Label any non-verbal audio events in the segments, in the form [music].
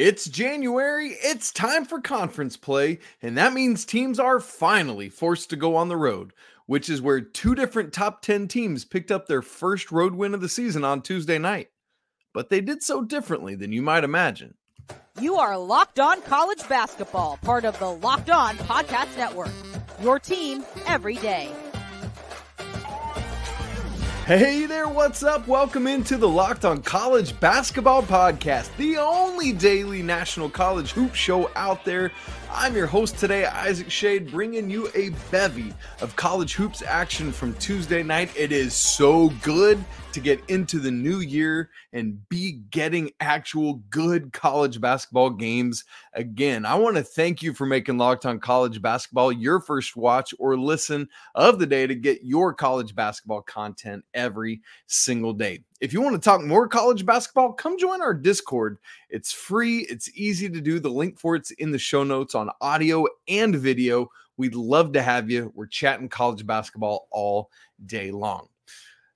It's January, it's time for conference play, and that means teams are finally forced to go on the road, which is where two different top 10 teams picked up their first road win of the season on Tuesday night. But they did so differently than you might imagine. You are Locked On College Basketball, part of the Locked On Podcast Network. Your team every day. Hey there, what's up? Welcome into the Locked on College Basketball Podcast, the only daily national college hoop show out there. I'm your host today, Isaac Schade, bringing you a bevy of college hoops action from Tuesday night. It is so good to get into the new year and be getting actual good college basketball games again. I want to thank you for making Locked on College Basketball your first watch or listen of the day to get your college basketball content every single day. If you want to talk more college basketball, come join our Discord. It's free, it's easy to do. The link for it's in the show notes on audio and video. We'd love to have you. We're chatting college basketball all day long.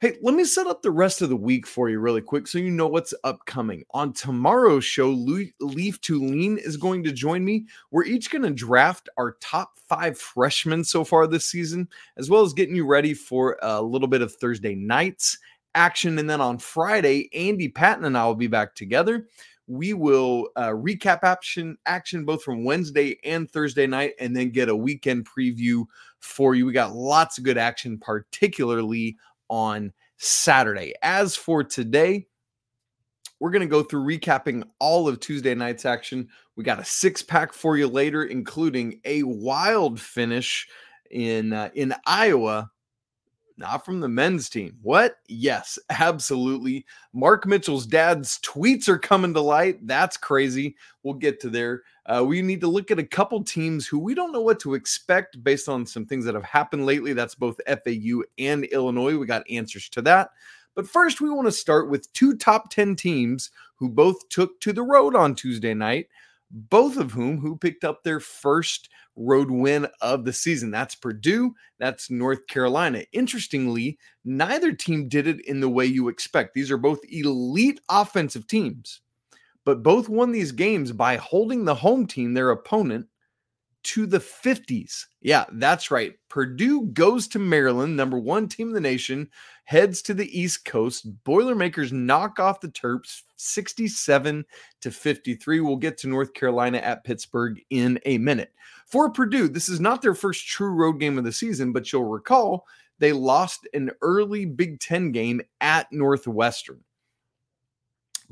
Hey, let me set up the rest of the week for you really quick so you know what's upcoming. On tomorrow's show, Leaf Tulane is going to join me. We're each going to draft our top five freshmen so far this season, as well as getting you ready for a little bit of Thursday nights action. And then on Friday, Andy Patton and I will be back together. We will uh, recap action action both from Wednesday and Thursday night, and then get a weekend preview for you. We got lots of good action, particularly on Saturday. As for today, we're going to go through recapping all of Tuesday night's action. We got a six pack for you later, including a wild finish in uh, in Iowa. Not from the men's team. What? Yes, absolutely. Mark Mitchell's dad's tweets are coming to light. That's crazy. We'll get to there. Uh, we need to look at a couple teams who we don't know what to expect based on some things that have happened lately. That's both FAU and Illinois. We got answers to that. But first, we want to start with two top 10 teams who both took to the road on Tuesday night, both of whom who picked up their first road win of the season. That's Purdue, that's North Carolina. Interestingly, neither team did it in the way you expect. These are both elite offensive teams but both won these games by holding the home team, their opponent, to the 50s. Yeah, that's right. Purdue goes to Maryland, number one team in the nation, heads to the East Coast. Boilermakers knock off the Terps 67 to 53. We'll get to North Carolina at Pittsburgh in a minute. For Purdue, this is not their first true road game of the season, but you'll recall they lost an early Big Ten game at Northwestern.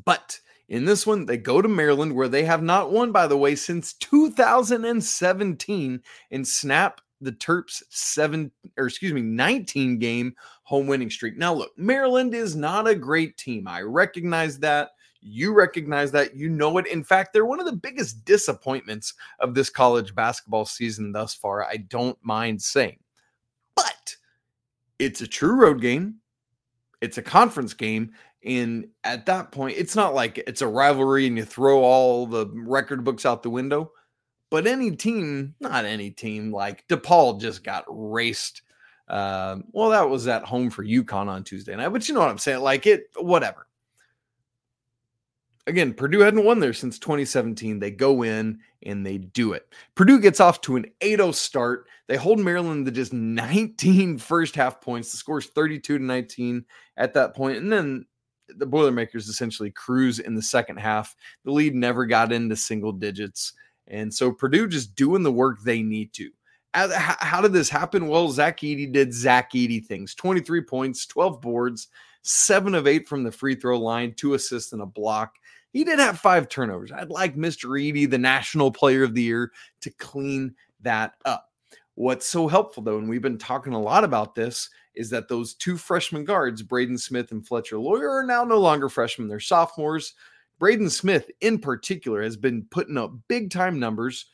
But in this one, they go to Maryland, where they have not won, by the way, since 2017, and snap the Terps seven or excuse me 19 game home winning streak. Now look, Maryland is not a great team. I recognize that. You recognize that. You know it. In fact, they're one of the biggest disappointments of this college basketball season thus far. I don't mind saying. But it's a true road game. It's a conference game and at that point, it's not like it's a rivalry and you throw all the record books out the window. But any team, not any team, like DePaul just got raced. Uh, well, that was at home for UConn on Tuesday night, but you know what I'm saying? Like it, whatever. Again, Purdue hadn't won there since 2017. They go in and they do it. Purdue gets off to an 8 0 start. They hold Maryland to just 19 first half points. The score's 32 to 19 at that point. And then the Boilermakers essentially cruise in the second half. The lead never got into single digits. And so Purdue just doing the work they need to. How did this happen? Well, Zach Edey did Zach Edey things 23 points, 12 boards, seven of eight from the free throw line, two assists and a block. He did have five turnovers. I'd like Mr. Edey, the national player of the year, to clean that up. What's so helpful, though, and we've been talking a lot about this, is that those two freshman guards, Braden Smith and Fletcher Loyer, are now no longer freshmen. They're sophomores. Braden Smith, in particular, has been putting up big time numbers,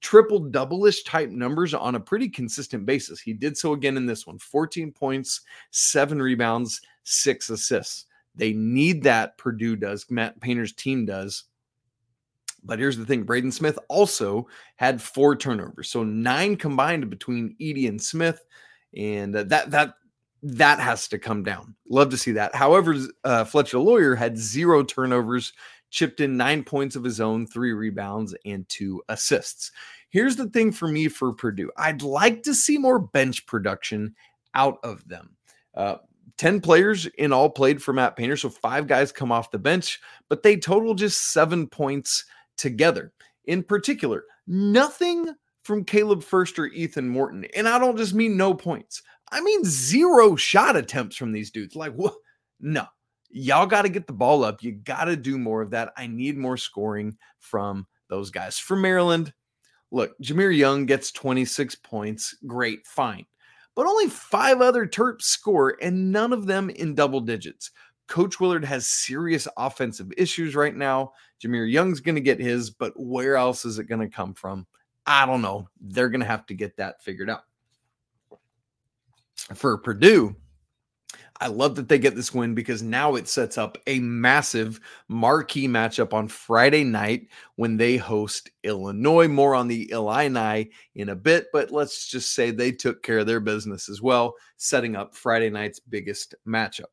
triple double ish type numbers on a pretty consistent basis. He did so again in this one 14 points, seven rebounds, six assists. They need that, Purdue does, Matt Painter's team does. But here's the thing Braden Smith also had four turnovers. So nine combined between Edey and Smith. And uh, that that that has to come down. Love to see that. However, uh, Fletcher Loyer had zero turnovers, chipped in nine points of his own, three rebounds, and two assists. Here's the thing for me for Purdue I'd like to see more bench production out of them. Uh, 10 players in all played for Matt Painter. So five guys come off the bench, but they total just seven points together. In particular, nothing from Caleb Furst or Ethan Morton. And I don't just mean no points, I mean zero shot attempts from these dudes. Like, what? No, y'all got to get the ball up. You got to do more of that. I need more scoring from those guys. For Maryland, look, Jahmir Young gets 26 points. Great, fine but only five other Terps score, and none of them in double digits. Coach Willard has serious offensive issues right now. Jahmir Young's going to get his, but where else is it going to come from? I don't know. They're going to have to get that figured out. For Purdue, I love that they get this win because now it sets up a massive marquee matchup on Friday night when they host Illinois. More on the Illini in a bit, but let's just say they took care of their business as well, setting up Friday night's biggest matchup.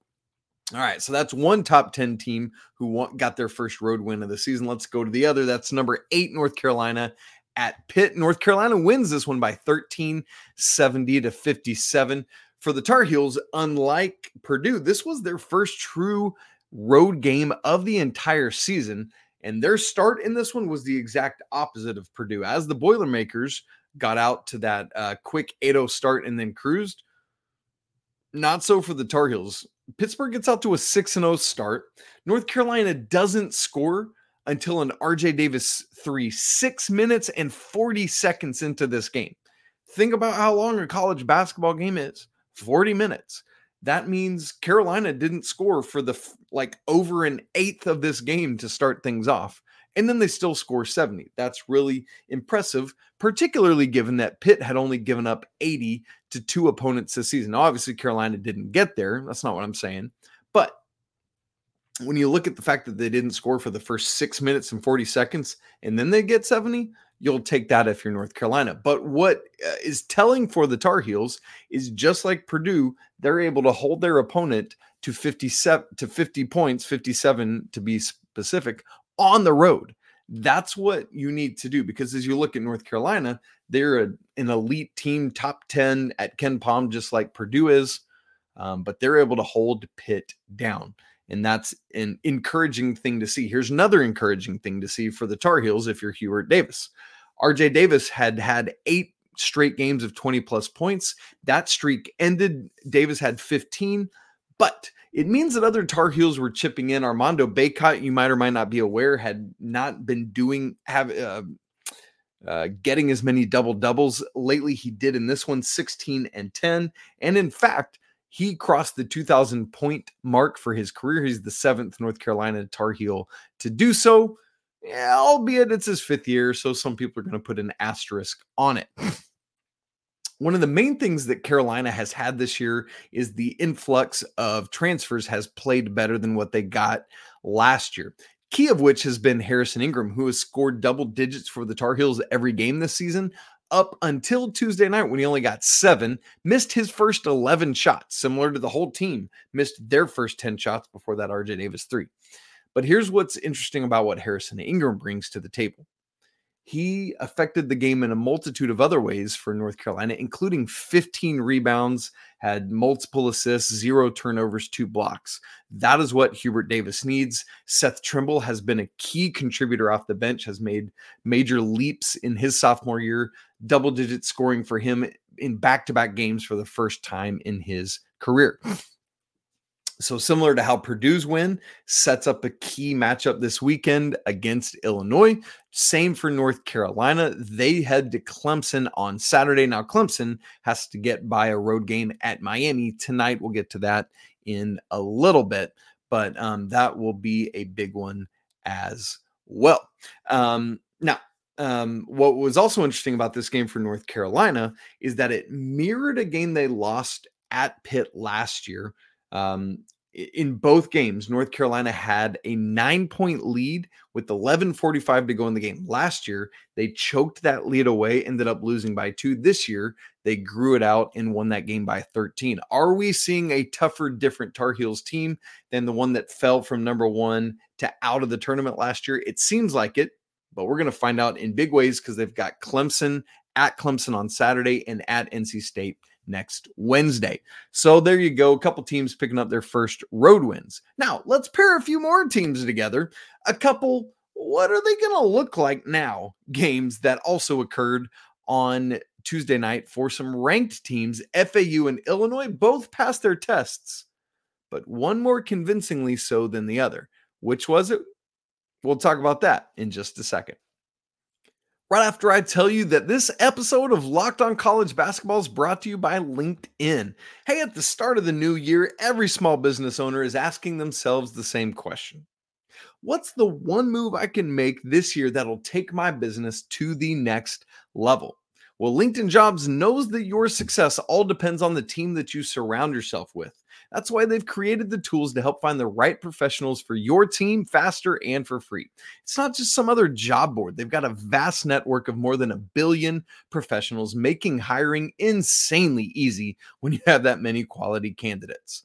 All right, so that's one top 10 team who got their first road win of the season. Let's go to the other. That's number eight, North Carolina at Pitt. North Carolina wins this one by 13, 70 to 57 for the Tar Heels, unlike Purdue, this was their first true road game of the entire season. And their start in this one was the exact opposite of Purdue. As the Boilermakers got out to that uh, quick 8 0 start and then cruised, not so for the Tar Heels. Pittsburgh gets out to a 6 0 start. North Carolina doesn't score until an RJ Davis three, six minutes and 40 seconds into this game. Think about how long a college basketball game is. 40 minutes. That means Carolina didn't score for the like over an eighth of this game to start things off. And then they still score 70. That's really impressive, particularly given that Pitt had only given up 80 to two opponents this season. Obviously, Carolina didn't get there. That's not what I'm saying. When you look at the fact that they didn't score for the first six minutes and 40 seconds and then they get 70, you'll take that if you're North Carolina. But what uh, telling for the Tar Heels is just like Purdue, they're able to hold their opponent to 57 to 50 points, 57 to be specific, on the road. That's what you need to do because as you look at North Carolina, they're a, an elite team, top 10 at KenPom, just like Purdue is. Um, but they're able to hold Pitt down. And that's an encouraging thing to see. Here's another encouraging thing to see for the Tar Heels if you're Hubert Davis. RJ Davis had had eight straight games of 20 plus points. That streak ended. Davis had 15, but it means that other Tar Heels were chipping in. Armando Bacot, you might or might not be aware, had not been doing have uh, uh, getting as many double doubles lately. He did in this one, 16 and 10, and in fact, he crossed the 2,000 point mark for his career. He's the seventh North Carolina Tar Heel to do so. Yeah, albeit it's his fifth year, so some people are going to put an asterisk on it. One of the main things that Carolina has had this year is the influx of transfers has played better than what they got last year. Key of which has been Harrison Ingram, who has scored double digits for the Tar Heels every game this season, up until Tuesday night when he only got seven, missed his first 11 shots, similar to the whole team, missed their first 10 shots before that RJ Davis three. But here's what's interesting about what Harrison Ingram brings to the table. He affected the game in a multitude of other ways for North Carolina, including 15 rebounds, had multiple assists, zero turnovers, two blocks. That is what Hubert Davis needs. Seth Trimble has been a key contributor off the bench, has made major leaps in his sophomore year, double digit scoring for him in back to back games for the first time in his career. So, similar to how Purdue's win sets up a key matchup this weekend against Illinois, same for North Carolina. They head to Clemson on Saturday. Now, Clemson has to get by a road game at Miami tonight. We'll get to that in a little bit, but um, that will be a big one as well. Um, now, um, what was also interesting about this game for North Carolina is that it mirrored a game they lost at Pitt last year. Um, in both games, North Carolina had a nine point lead with 11:45 to go in the game. Last year, they choked that lead away, ended up losing by two. This year, they grew it out and won that game by 13. Are we seeing a tougher, different Tar Heels team than the one that fell from number one to out of the tournament last year? It seems like it, but we're going to find out in big ways because they've got Clemson at Clemson on Saturday and at NC State next Wednesday. So there you go. A couple teams picking up their first road wins. Now, let's pair a few more teams together. A couple, what are they going to look like now? Games that also occurred on Tuesday night for some ranked teams. FAU and Illinois both passed their tests, but one more convincingly so than the other. Which was it? We'll talk about that in just a second right after I tell you that this episode of Locked On College Basketball is brought to you by LinkedIn. Hey, at the start of the new year, every small business owner is asking themselves the same question What's the one move I can make this year that'll take my business to the next level? Well, LinkedIn Jobs knows that your success all depends on the team that you surround yourself with. That's why they've created the tools to help find the right professionals for your team faster and for free. It's not just some other job board. They've got a vast network of more than a billion professionals making hiring insanely easy when you have that many quality candidates.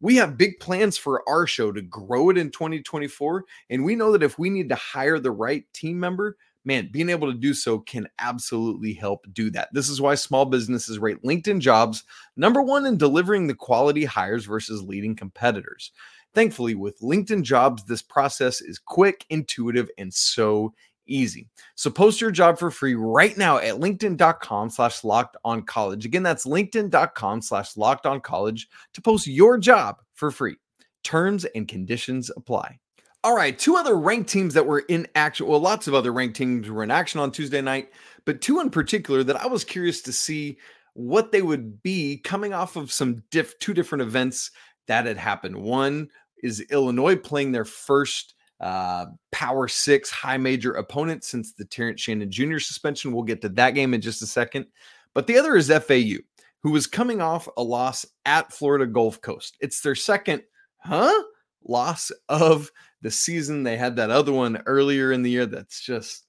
We have big plans for our show to grow it in 2024. And we know that if we need to hire the right team member, man, being able to do so can absolutely help do that. This is why small businesses rate LinkedIn jobs number one in delivering the quality hires versus leading competitors. Thankfully, with LinkedIn jobs, this process is quick, intuitive, and so easy. So post your job for free right now at linkedin.com slash locked on college. Again, that's linkedin.com slash locked on college to post your job for free. Terms and conditions apply. All right, two other ranked teams that were in action. Well, lots of other ranked teams were in action on Tuesday night, but two in particular that I was curious to see what they would be coming off of some diff, two different events that had happened. One is Illinois playing their first uh, Power Six high major opponent since the Terrence Shannon Jr. suspension. We'll get to that game in just a second. But the other is FAU, who was coming off a loss at Florida Gulf Coast. It's their second, huh? Loss of the season. They had that other one earlier in the year that's just,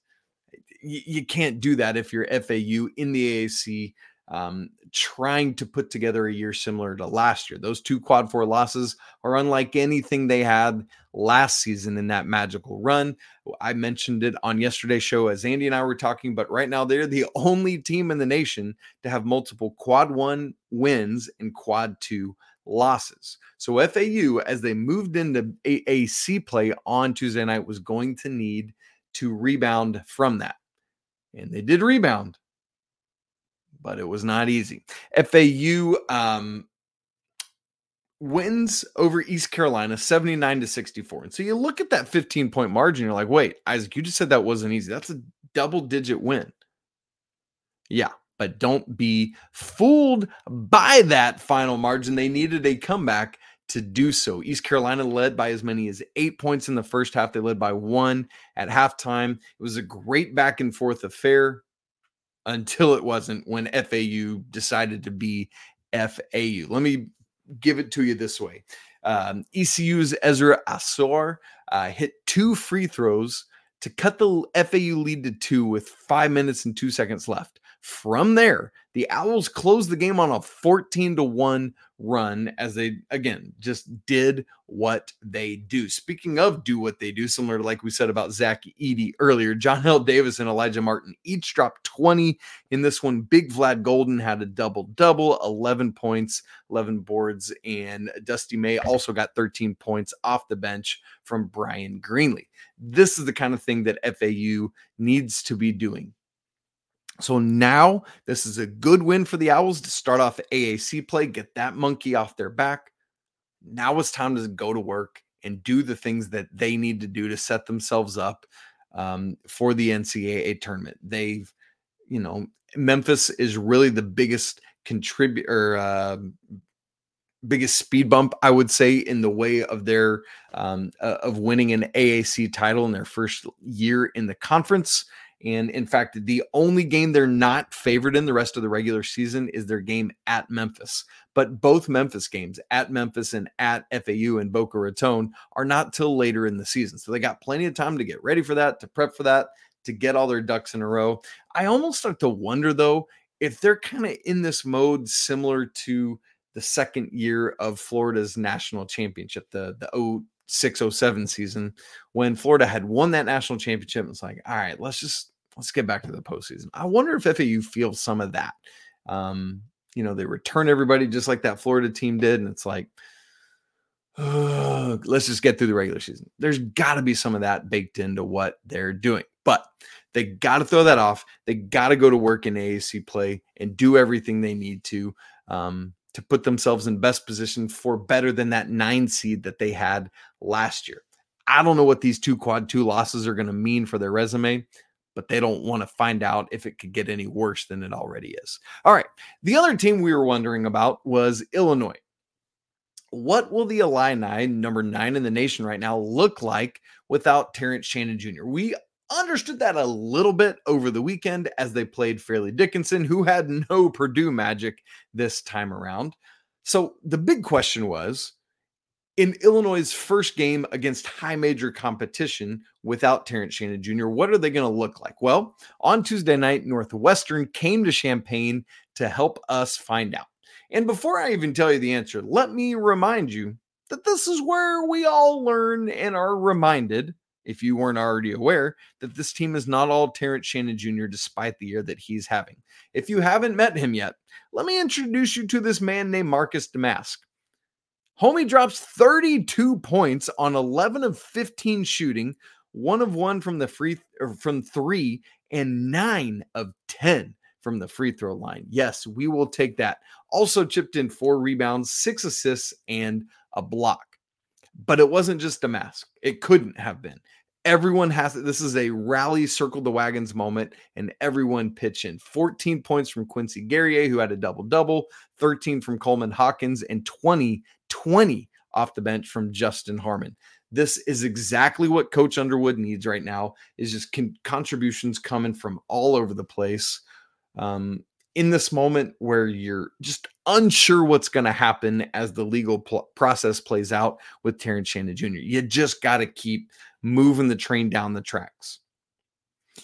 you, you can't do that if you're FAU in the AAC um, trying to put together a year similar to last year. Those two quad four losses are unlike anything they had last season in that magical run. I mentioned it on yesterday's show as Andy and I were talking, but right now they're the only team in the nation to have multiple quad one wins and quad two losses. So FAU, as they moved into AAC play on Tuesday night, was going to need to rebound from that. And they did rebound, but it was not easy. FAU um, wins over East Carolina 79 to 64. And so you look at that 15 point margin, you're like, wait, Isaac, you just said that wasn't easy. That's a double digit win. Yeah, but don't be fooled by that final margin. They needed a comeback to do so. East Carolina led by as many as eight points in the first half. They led by one at halftime. It was a great back and forth affair until it wasn't when FAU decided to be FAU. Let me give it to you this way um, ECU's Ezra Ausar uh, hit two free throws to cut the FAU lead to two with five minutes and two seconds left. From there, the Owls closed the game on a 14 to 1 run as they again just did what they do. Speaking of do what they do, similar to like we said about Zach Edey earlier, Johnell Davis and Alijah Martin each dropped 20 in this one. Big Vlad Goldin had a double double, 11 points, 11 boards, and Dusty May also got 13 points off the bench from Bryan Greenlee. This is the kind of thing that FAU needs to be doing so now this is a good win for the Owls to start off AAC play, get that monkey off their back. Now it's time to go to work and do the things that they need to do to set themselves up um, for the NCAA tournament. They've, you know, Memphis is really the biggest contributor, uh, biggest speed bump, I would say, in the way of their um, uh, of winning an AAC title in their first year in the conference And in fact, the only game they're not favored in the rest of the regular season is their game at Memphis. But both Memphis games at Memphis and at FAU and Boca Raton are not till later in the season. So they got plenty of time to get ready for that, to prep for that, to get all their ducks in a row. I almost start to wonder though if they're kind of in this mode similar to the second year of Florida's national championship, the the 0607 season, when Florida had won that national championship. It's like, all right, let's just let's get back to the postseason. I wonder if FAU feels some of that. Um, you know, they return everybody just like that Florida team did, and it's like, let's just get through the regular season. There's got to be some of that baked into what they're doing, but they got to throw that off. They got to go to work in AAC play and do everything they need to um, to put themselves in best position for better than that nine seed that they had last year. I don't know what these two quad two losses are going to mean for their resume, but they don't want to find out if it could get any worse than it already is. All right. The other team we were wondering about was Illinois. What will the Illini, number nine in the nation right now, look like without Terrence Shannon Jr.? We understood that a little bit over the weekend as they played Fairleigh Dickinson, who had no Purdue magic this time around. So the big question was in Illinois' first game against high major competition without Terrence Shannon Jr., what are they going to look like? Well, on Tuesday night, Northwestern came to Champaign to help us find out. And before I even tell you the answer, let me remind you that this is where we all learn and are reminded, if you weren't already aware, that this team is not all Terrence Shannon Jr., despite the year that he's having. If you haven't met him yet, let me introduce you to this man named Marcus Domask. Homie drops 32 points on 11 of 15 shooting, one of one from the free from three, and nine of 10 from the free throw line. Yes, we will take that. Also chipped in four rebounds, six assists, and a block. But it wasn't just a mask. It couldn't have been. Everyone has. This is a rally circle the wagons moment, and everyone pitch in. 14 points from Quincy Guerrier, who had a double double, 13 from Coleman Hawkins, and 20, 20 off the bench from Justin Harmon. This is exactly what Coach Underwood needs right now. Is just con- contributions coming from all over the place. Um, in this moment where you're just unsure what's going to happen as the legal pl- process plays out with Terrence Shannon Jr., you just got to keep moving the train down the tracks.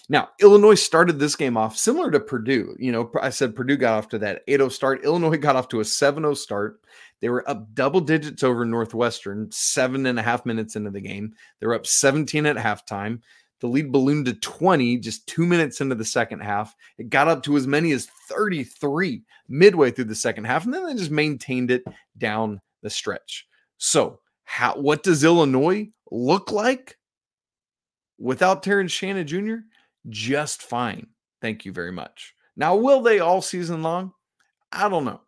Now, Illinois started this game off similar to Purdue. You know, I said Purdue got off to that 8 0 start. Illinois got off to a 7 0 start. They were up double digits over Northwestern, seven and a half minutes into the game. They were up 17 at halftime. The lead ballooned to 20 just two minutes into the second half. It got up to as many as 33 midway through the second half, and then they just maintained it down the stretch. So, how what does Illinois look like without Terrence Shannon Jr.? Just fine. Thank you very much. Now, will they all season long? I don't know.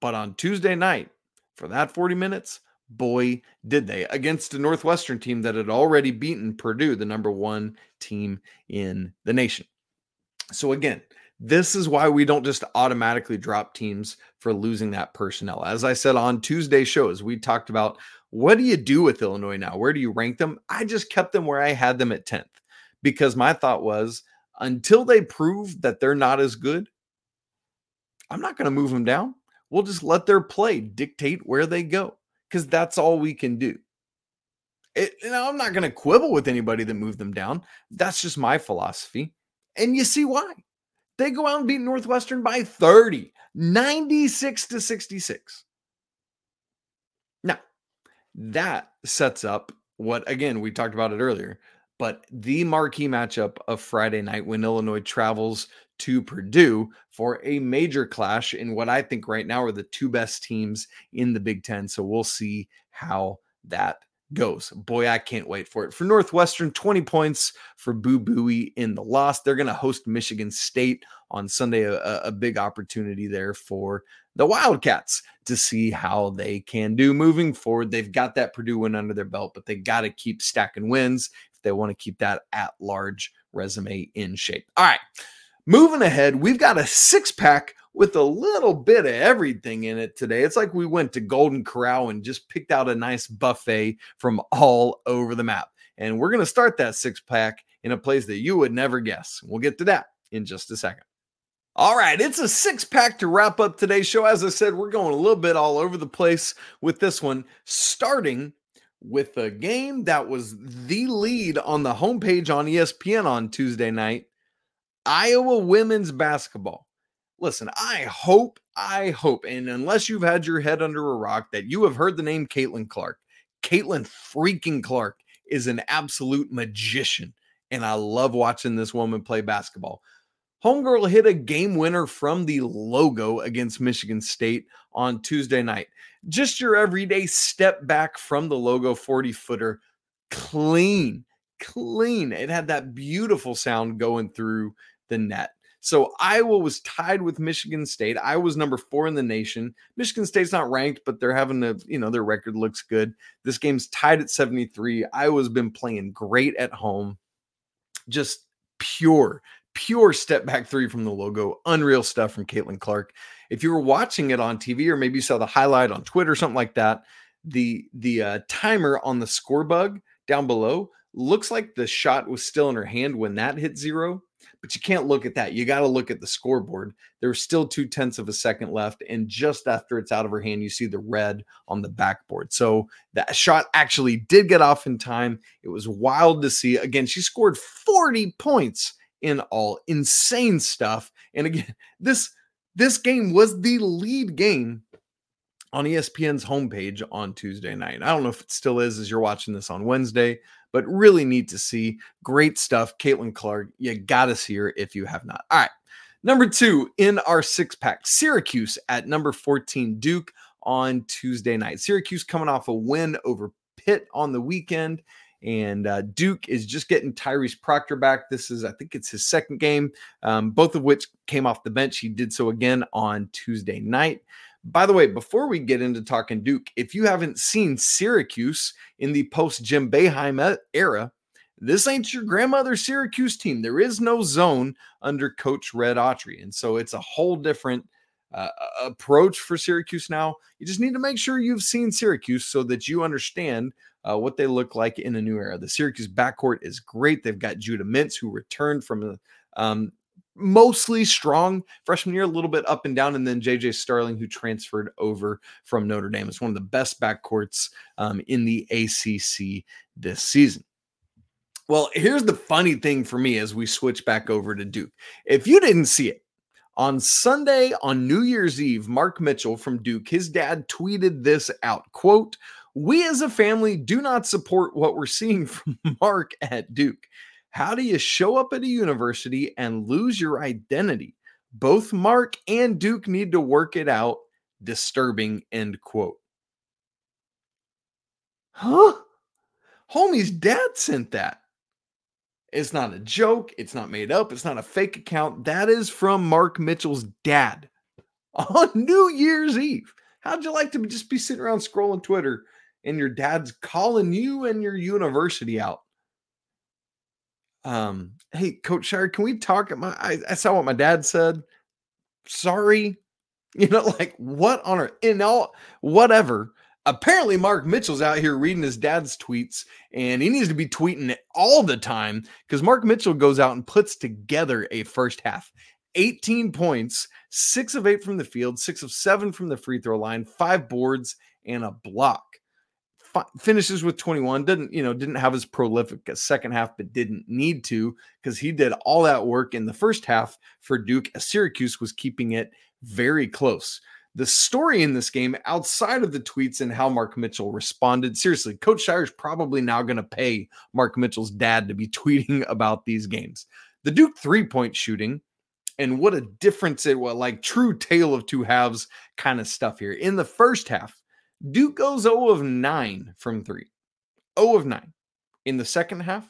But on Tuesday night, for that 40 minutes, boy, did they against a Northwestern team that had already beaten Purdue, the number one team in the nation. So, again, this is why we don't just automatically drop teams for losing that personnel. As I said on Tuesday shows, we talked about what do you do with Illinois now? Where do you rank them? I just kept them where I had them at 10th because my thought was until they prove that they're not as good, I'm not going to move them down. We'll just let their play dictate where they go because that's all we can do. It, you know, I'm not going to quibble with anybody that moved them down. That's just my philosophy. And you see why. They go out and beat Northwestern by 30, 96 to 66. Now, that sets up what, again, we talked about it earlier, but the marquee matchup of Friday night when Illinois travels to Purdue for a major clash in what I think right now are the two best teams in the Big Ten. So we'll see how that goes. Boy, I can't wait for it. For Northwestern, 20 points for Boo Buie in the loss. They're going to host Michigan State on Sunday, a, a, big opportunity there for the Wildcats to see how they can do moving forward. They've got that Purdue win under their belt, but they got to keep stacking wins if they want to keep that at large resume in shape. All right. Moving ahead, we've got a six pack with a little bit of everything in it today. It's like we went to Golden Corral and just picked out a nice buffet from all over the map. And we're going to start that six pack in a place that you would never guess. We'll get to that in just a second. All right, it's a six pack to wrap up today's show. As I said, we're going a little bit all over the place with this one, starting with a game that was the lead on the homepage on ESPN on Tuesday night Iowa women's basketball. Listen, I hope, I hope, and unless you've had your head under a rock, that you have heard the name Caitlin Clark. Caitlin freaking Clark is an absolute magician, and I love watching this woman play basketball. Homegirl hit a game winner from the logo against Michigan State on Tuesday night. Just your everyday step back from the logo 40 footer, clean, clean. It had that beautiful sound going through the net. So Iowa was tied with Michigan State. I was number four in the nation. Michigan State's not ranked, but they're having a, you know, their record looks good. This game's tied at 73. Iowa's been playing great at home. Just pure, pure step back three from the logo. Unreal stuff from Caitlin Clark. If you were watching it on TV or maybe you saw the highlight on Twitter, or something like that, the the uh, timer on the score bug down below looks like the shot was still in her hand when that hit zero but you can't look at that. You got to look at the scoreboard. There's still two tenths of a second left. And just after it's out of her hand, you see the red on the backboard. So that shot actually did get off in time. It was wild to see. Again, she scored 40 points in all. Insane stuff. And again, [laughs] this this game was the lead game on ESPN's homepage on Tuesday night. I don't know if it still is as you're watching this on Wednesday, but really neat to see. Great stuff. Caitlin Clark, you got to see her if you have not. All right. Number two in our six pack, Syracuse at number 14, Duke on Tuesday night. Syracuse coming off a win over Pitt on the weekend. And uh, Duke is just getting Tyrese Proctor back. This is, I think it's his second game, um, both of which came off the bench. He did so again on Tuesday night. By the way, before we get into talking Duke, if you haven't seen Syracuse in the post Jim Boeheim era, this ain't your grandmother's Syracuse team. There is no zone under Coach Red Autry. And so it's a whole different uh, approach for Syracuse now. You just need to make sure you've seen Syracuse so that you understand uh, what they look like in a new era. The Syracuse backcourt is great. They've got Judah Mintz, who returned from um, mostly strong freshman year, a little bit up and down, and then JJ Starling, who transferred over from Notre Dame. is one of the best backcourts um, in the ACC this season. Well, here's the funny thing for me as we switch back over to Duke. If you didn't see it, on Sunday on New Year's Eve, Mark Mitchell from Duke, his dad tweeted this out quote, We as a family do not support what we're seeing [laughs] from Mark at Duke. How do you show up at a university and lose your identity? Both Mark and Duke need to work it out. Disturbing, end quote. Huh? Homie's dad sent that. It's not a joke. It's not made up. It's not a fake account. That is from Mark Mitchell's dad [laughs] on New Year's Eve. How'd you like to just be sitting around scrolling Twitter and your dad's calling you and your university out? Um, hey, Coach Scheyer, can we talk? My, I, I saw what my dad said. Sorry. [laughs] You know, like what on earth? In all, whatever. Apparently, Mark Mitchell's out here reading his dad's tweets, and he needs to be tweeting it all the time because Mark Mitchell goes out and puts together a first half 18 points, six of eight from the field, six of seven from the free throw line, five boards, and a block finishes with 21 didn't you know didn't have as prolific a second half but didn't need to because he did all that work in the first half for duke syracuse was keeping it very close. The story in this game outside of the tweets and how mark mitchell responded seriously coach Scheyer's probably now going to pay mark mitchell's dad to be [laughs] tweeting about these games. The duke three point shooting and what a difference it was like true tale of two halves kind of stuff here. In the first half Duke goes 0 of 9 from three. 0 of 9. In the second half,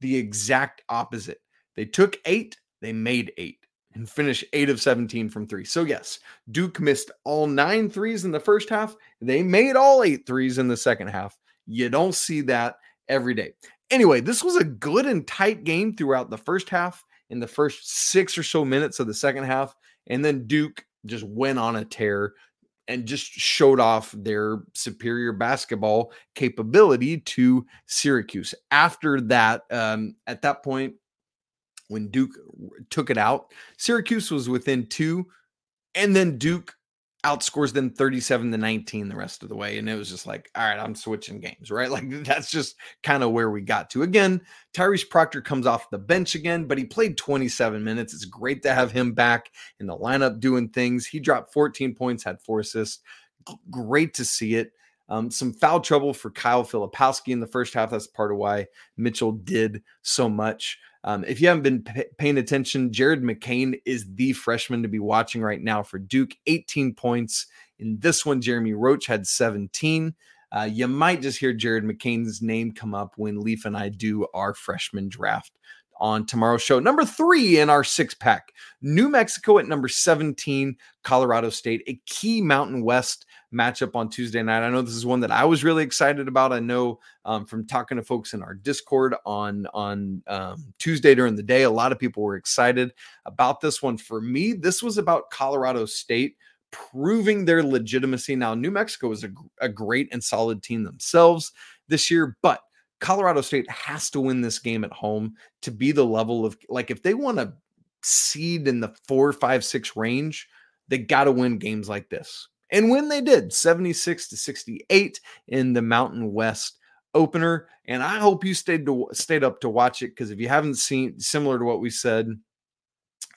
the exact opposite. They took eight, they made eight, and finished 8 of 17 from three. So, yes, Duke missed all nine threes in the first half. They made all eight threes in the second half. You don't see that every day. Anyway, this was a good and tight game throughout the first half, in the first six or so minutes of the second half. And then Duke just went on a tear and just showed off their superior basketball capability to Syracuse. After that, um, at that point, when Duke took it out, Syracuse was within two, and then Duke outscores them 37 to 19 the rest of the way. And it was just like, all right, I'm switching games, right? Like [laughs] that's just kind of where we got to. Again, Tyrese Proctor comes off the bench again, but he played 27 minutes. It's great to have him back in the lineup doing things. He dropped 14 points, had four assists. Great to see it. Um, some foul trouble for Kyle Filipowski in the first half. That's part of why Mitchell did so much. Um, if you haven't been p- paying attention, Jared McCain is the freshman to be watching right now for Duke. 18 points in this one. Jeremy Roach had 17. Uh, you might just hear Jared McCain's name come up when Leaf and I do our freshman draft on tomorrow's show. Number three in our six pack New Mexico at number 17, Colorado State, a key Mountain West matchup on Tuesday night. I know this is one that I was really excited about. I know um, from talking to folks in our Discord on on um, Tuesday during the day, a lot of people were excited about this one. For me, this was about Colorado State proving their legitimacy. Now, New Mexico is a, a great and solid team themselves this year, but Colorado State has to win this game at home to be the level of like if they want to seed in the four, five, six range, they got to win games like this. And when they did, 76 to 68 in the Mountain West opener. And I hope you stayed to stayed up to watch it because if you haven't seen, similar to what we said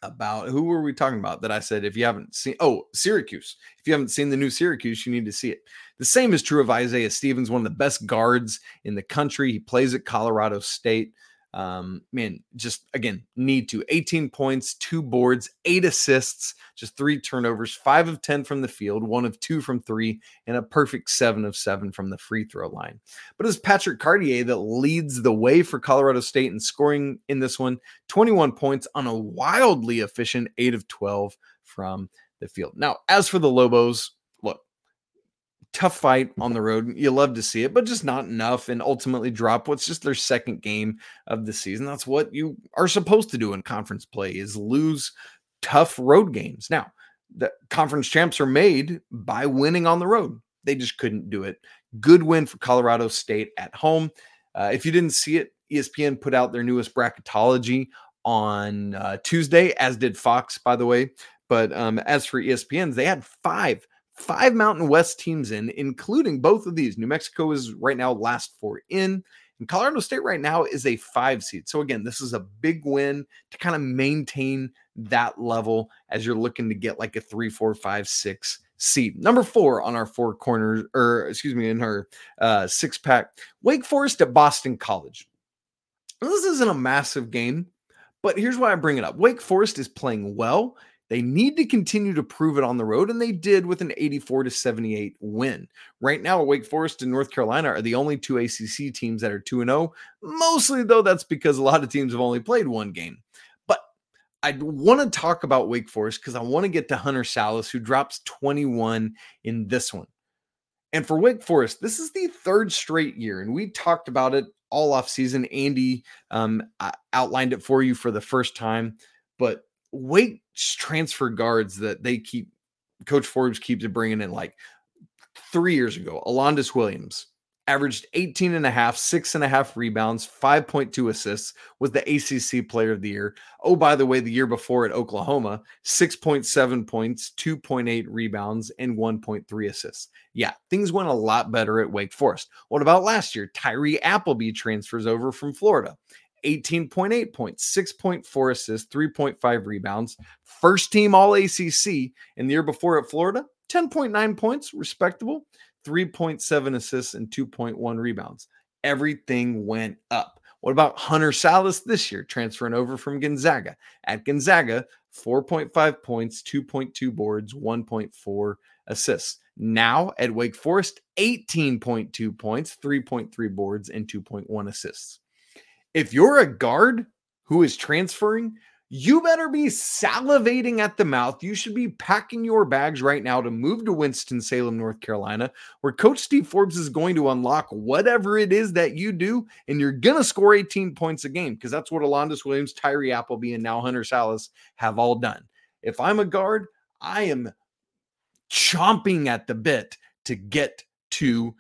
about who were we talking about that I said if you haven't seen oh Syracuse. If you haven't seen the new Syracuse you need to see it. The same is true of Isaiah Stevens one of the best guards in the country. He plays at Colorado State um, man, just again, need to 18 points, two boards, eight assists, just three turnovers, five of 10 from the field, one of two from three, and a perfect seven of seven from the free throw line. But it's Patrick Cartier that leads the way for Colorado State in scoring in this one 21 points on a wildly efficient eight of 12 from the field. Now, as for the Lobos, tough fight on the road. You love to see it, but just not enough. And ultimately drop what's just their second game of the season. That's what you are supposed to do in conference play is lose tough road games. Now, the conference champs are made by winning on the road. They just couldn't do it. Good win for Colorado State at home. Uh, if you didn't see it, ESPN put out their newest bracketology on uh, Tuesday, as did Fox, by the way. But um, as for ESPN's, they had five five Mountain West teams in, including both of these. New Mexico is right now last four in, and Colorado State right now is a five seed. So, again, this is a big win to kind of maintain that level as you're looking to get like a three, four, five, six seed. Number four on our four corners, or excuse me, in her uh, six pack, Wake Forest at Boston College. This isn't a massive game, but here's why I bring it up Wake Forest is playing well. They need to continue to prove it on the road, and they did with an 84 to 78 win. Right now, Wake Forest and North Carolina are the only two ACC teams that are 2 0. Mostly, though, that's because a lot of teams have only played one game. But I want to talk about Wake Forest because I want to get to Hunter Sallis, who drops 21 in this one. And for Wake Forest, this is the third straight year, and we talked about it all off season. Andy um, outlined it for you for the first time, but Wake transfer guards that they keep, Coach Forbes keeps bringing in like three years ago. Alondes Williams averaged 18 and a half, six and a half rebounds, 5.2 assists, was the ACC player of the year. Oh, by the way, the year before at Oklahoma, 6.7 points, 2.8 rebounds, and 1.3 assists. Yeah, things went a lot better at Wake Forest. What about last year? Tyree Appleby transfers over from Florida. 18.8 points, 6.4 assists, 3.5 rebounds. First team All ACC. in the year before at Florida, 10.9 points, respectable, 3.7 assists, and 2.1 rebounds. Everything went up. What about Hunter Sallis this year, transferring over from Gonzaga? At Gonzaga, 4.5 points, 2.2 boards, 1.4 assists. Now at Wake Forest, 18.2 points, 3.3 boards, and 2.1 assists if you're a guard who is transferring, you better be salivating at the mouth. You should be packing your bags right now to move to Winston-Salem, North Carolina, where Coach Steve Forbes is going to unlock whatever it is that you do, and you're going to score 18 points a game because that's what Alondes Williams, Tyree Appleby, and now Hunter Sallis have all done. If I'm a guard, I am chomping at the bit to get to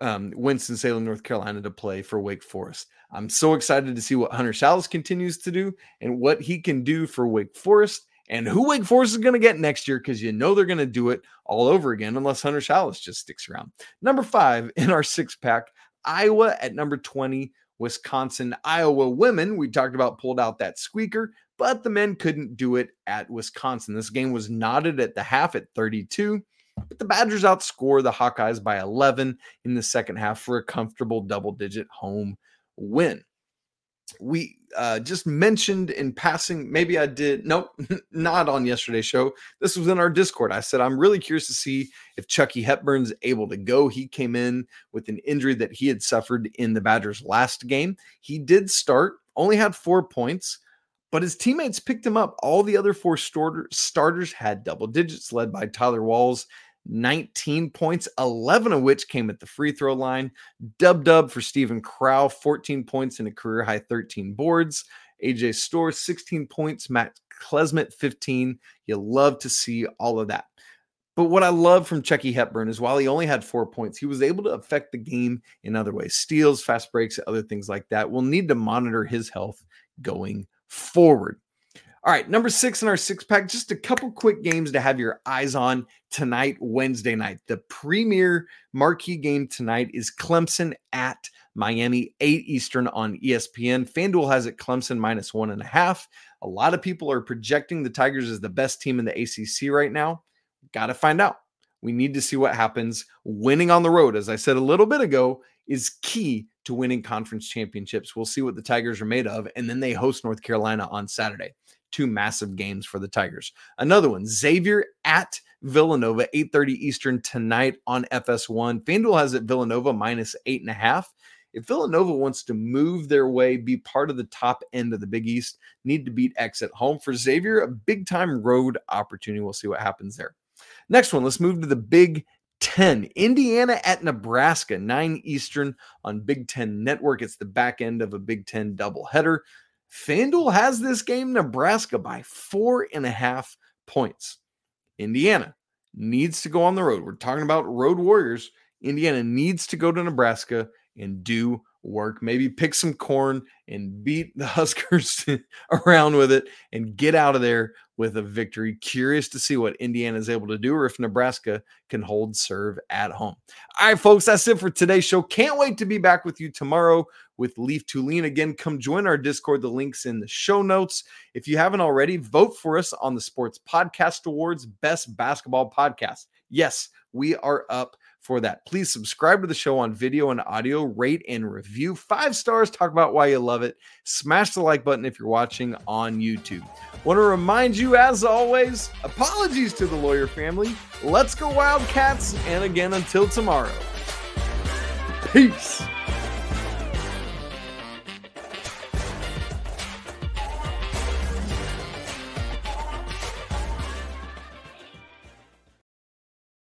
um, Winston-Salem, North Carolina to play for Wake Forest. I'm so excited to see what Hunter Sallis continues to do and what he can do for Wake Forest and who Wake Forest is going to get next year because you know they're going to do it all over again unless Hunter Sallis just sticks around. Number five [laughs] in our six pack, Iowa at number 20, Wisconsin. Iowa women, we talked about pulled out that squeaker, but the men couldn't do it at Wisconsin. This game was knotted at the half at 32. But the Badgers outscore the Hawkeyes by 11 in the second half for a comfortable double digit home win. We uh, just mentioned in passing, maybe I did, nope, [laughs] not on yesterday's show. This was in our Discord. I said, I'm really curious to see if Chucky Hepburn's able to go. He came in with an injury that he had suffered in the Badgers' last game. He did start, only had four points, but his teammates picked him up. All the other four starter, starters had double digits, led by Tyler Walls 19 points, 11 of which came at the free throw line. Dub dub for Steven Crowl, 14 points and a career high 13 boards. AJ Storr, 16 points. Matt Klesmit, 15. You love to see all of that. But what I love from Chucky Hepburn is while he only had four points, he was able to affect the game in other ways steals, fast breaks, other things like that. We'll need to monitor his health going forward. All right, number six in our six pack, just a couple quick games to have your eyes on tonight, Wednesday night. The premier marquee game tonight is Clemson at Miami, 8 Eastern on ESPN. FanDuel has it Clemson minus one and a half. A lot of people are projecting the Tigers as the best team in the ACC right now. Got to find out. We need to see what happens. Winning on the road, as I said a little bit ago, is key to winning conference championships. We'll see what the Tigers are made of. And then they host North Carolina on Saturday two massive games for the Tigers. Another one, Xavier at Villanova, 8:30 Eastern tonight on FS1. FanDuel has it Villanova minus eight and a half. If Villanova wants to move their way, be part of the top end of the Big East, need to beat X at home. For Xavier, a big time road opportunity. We'll see what happens there. Next one, let's move to the Big 10. Indiana at Nebraska, 9 Eastern on Big 10 Network. It's the back end of a Big 10 doubleheader. FanDuel has this game, Nebraska, by four and a half points. Indiana needs to go on the road. We're talking about road warriors. Indiana needs to go to Nebraska and do work. Maybe pick some corn and beat the [laughs] Huskers around with it and get out of there with a victory. Curious to see what Indiana is able to do or if Nebraska can hold serve at home. All right, folks, that's it for today's show. Can't wait to be back with you tomorrow with Leaf Tulane. Again, come join our Discord. The link's in the show notes. If you haven't already, vote for us on the Sports Podcast Awards Best Basketball Podcast. Yes, we are up for that. Please subscribe to the show on video and audio, rate and review. Five stars, talk about why you love it. Smash the like button if you're watching on YouTube. Want to remind you, as always, apologies to the Loyer family. Let's go, Wildcats. And again, until tomorrow, peace.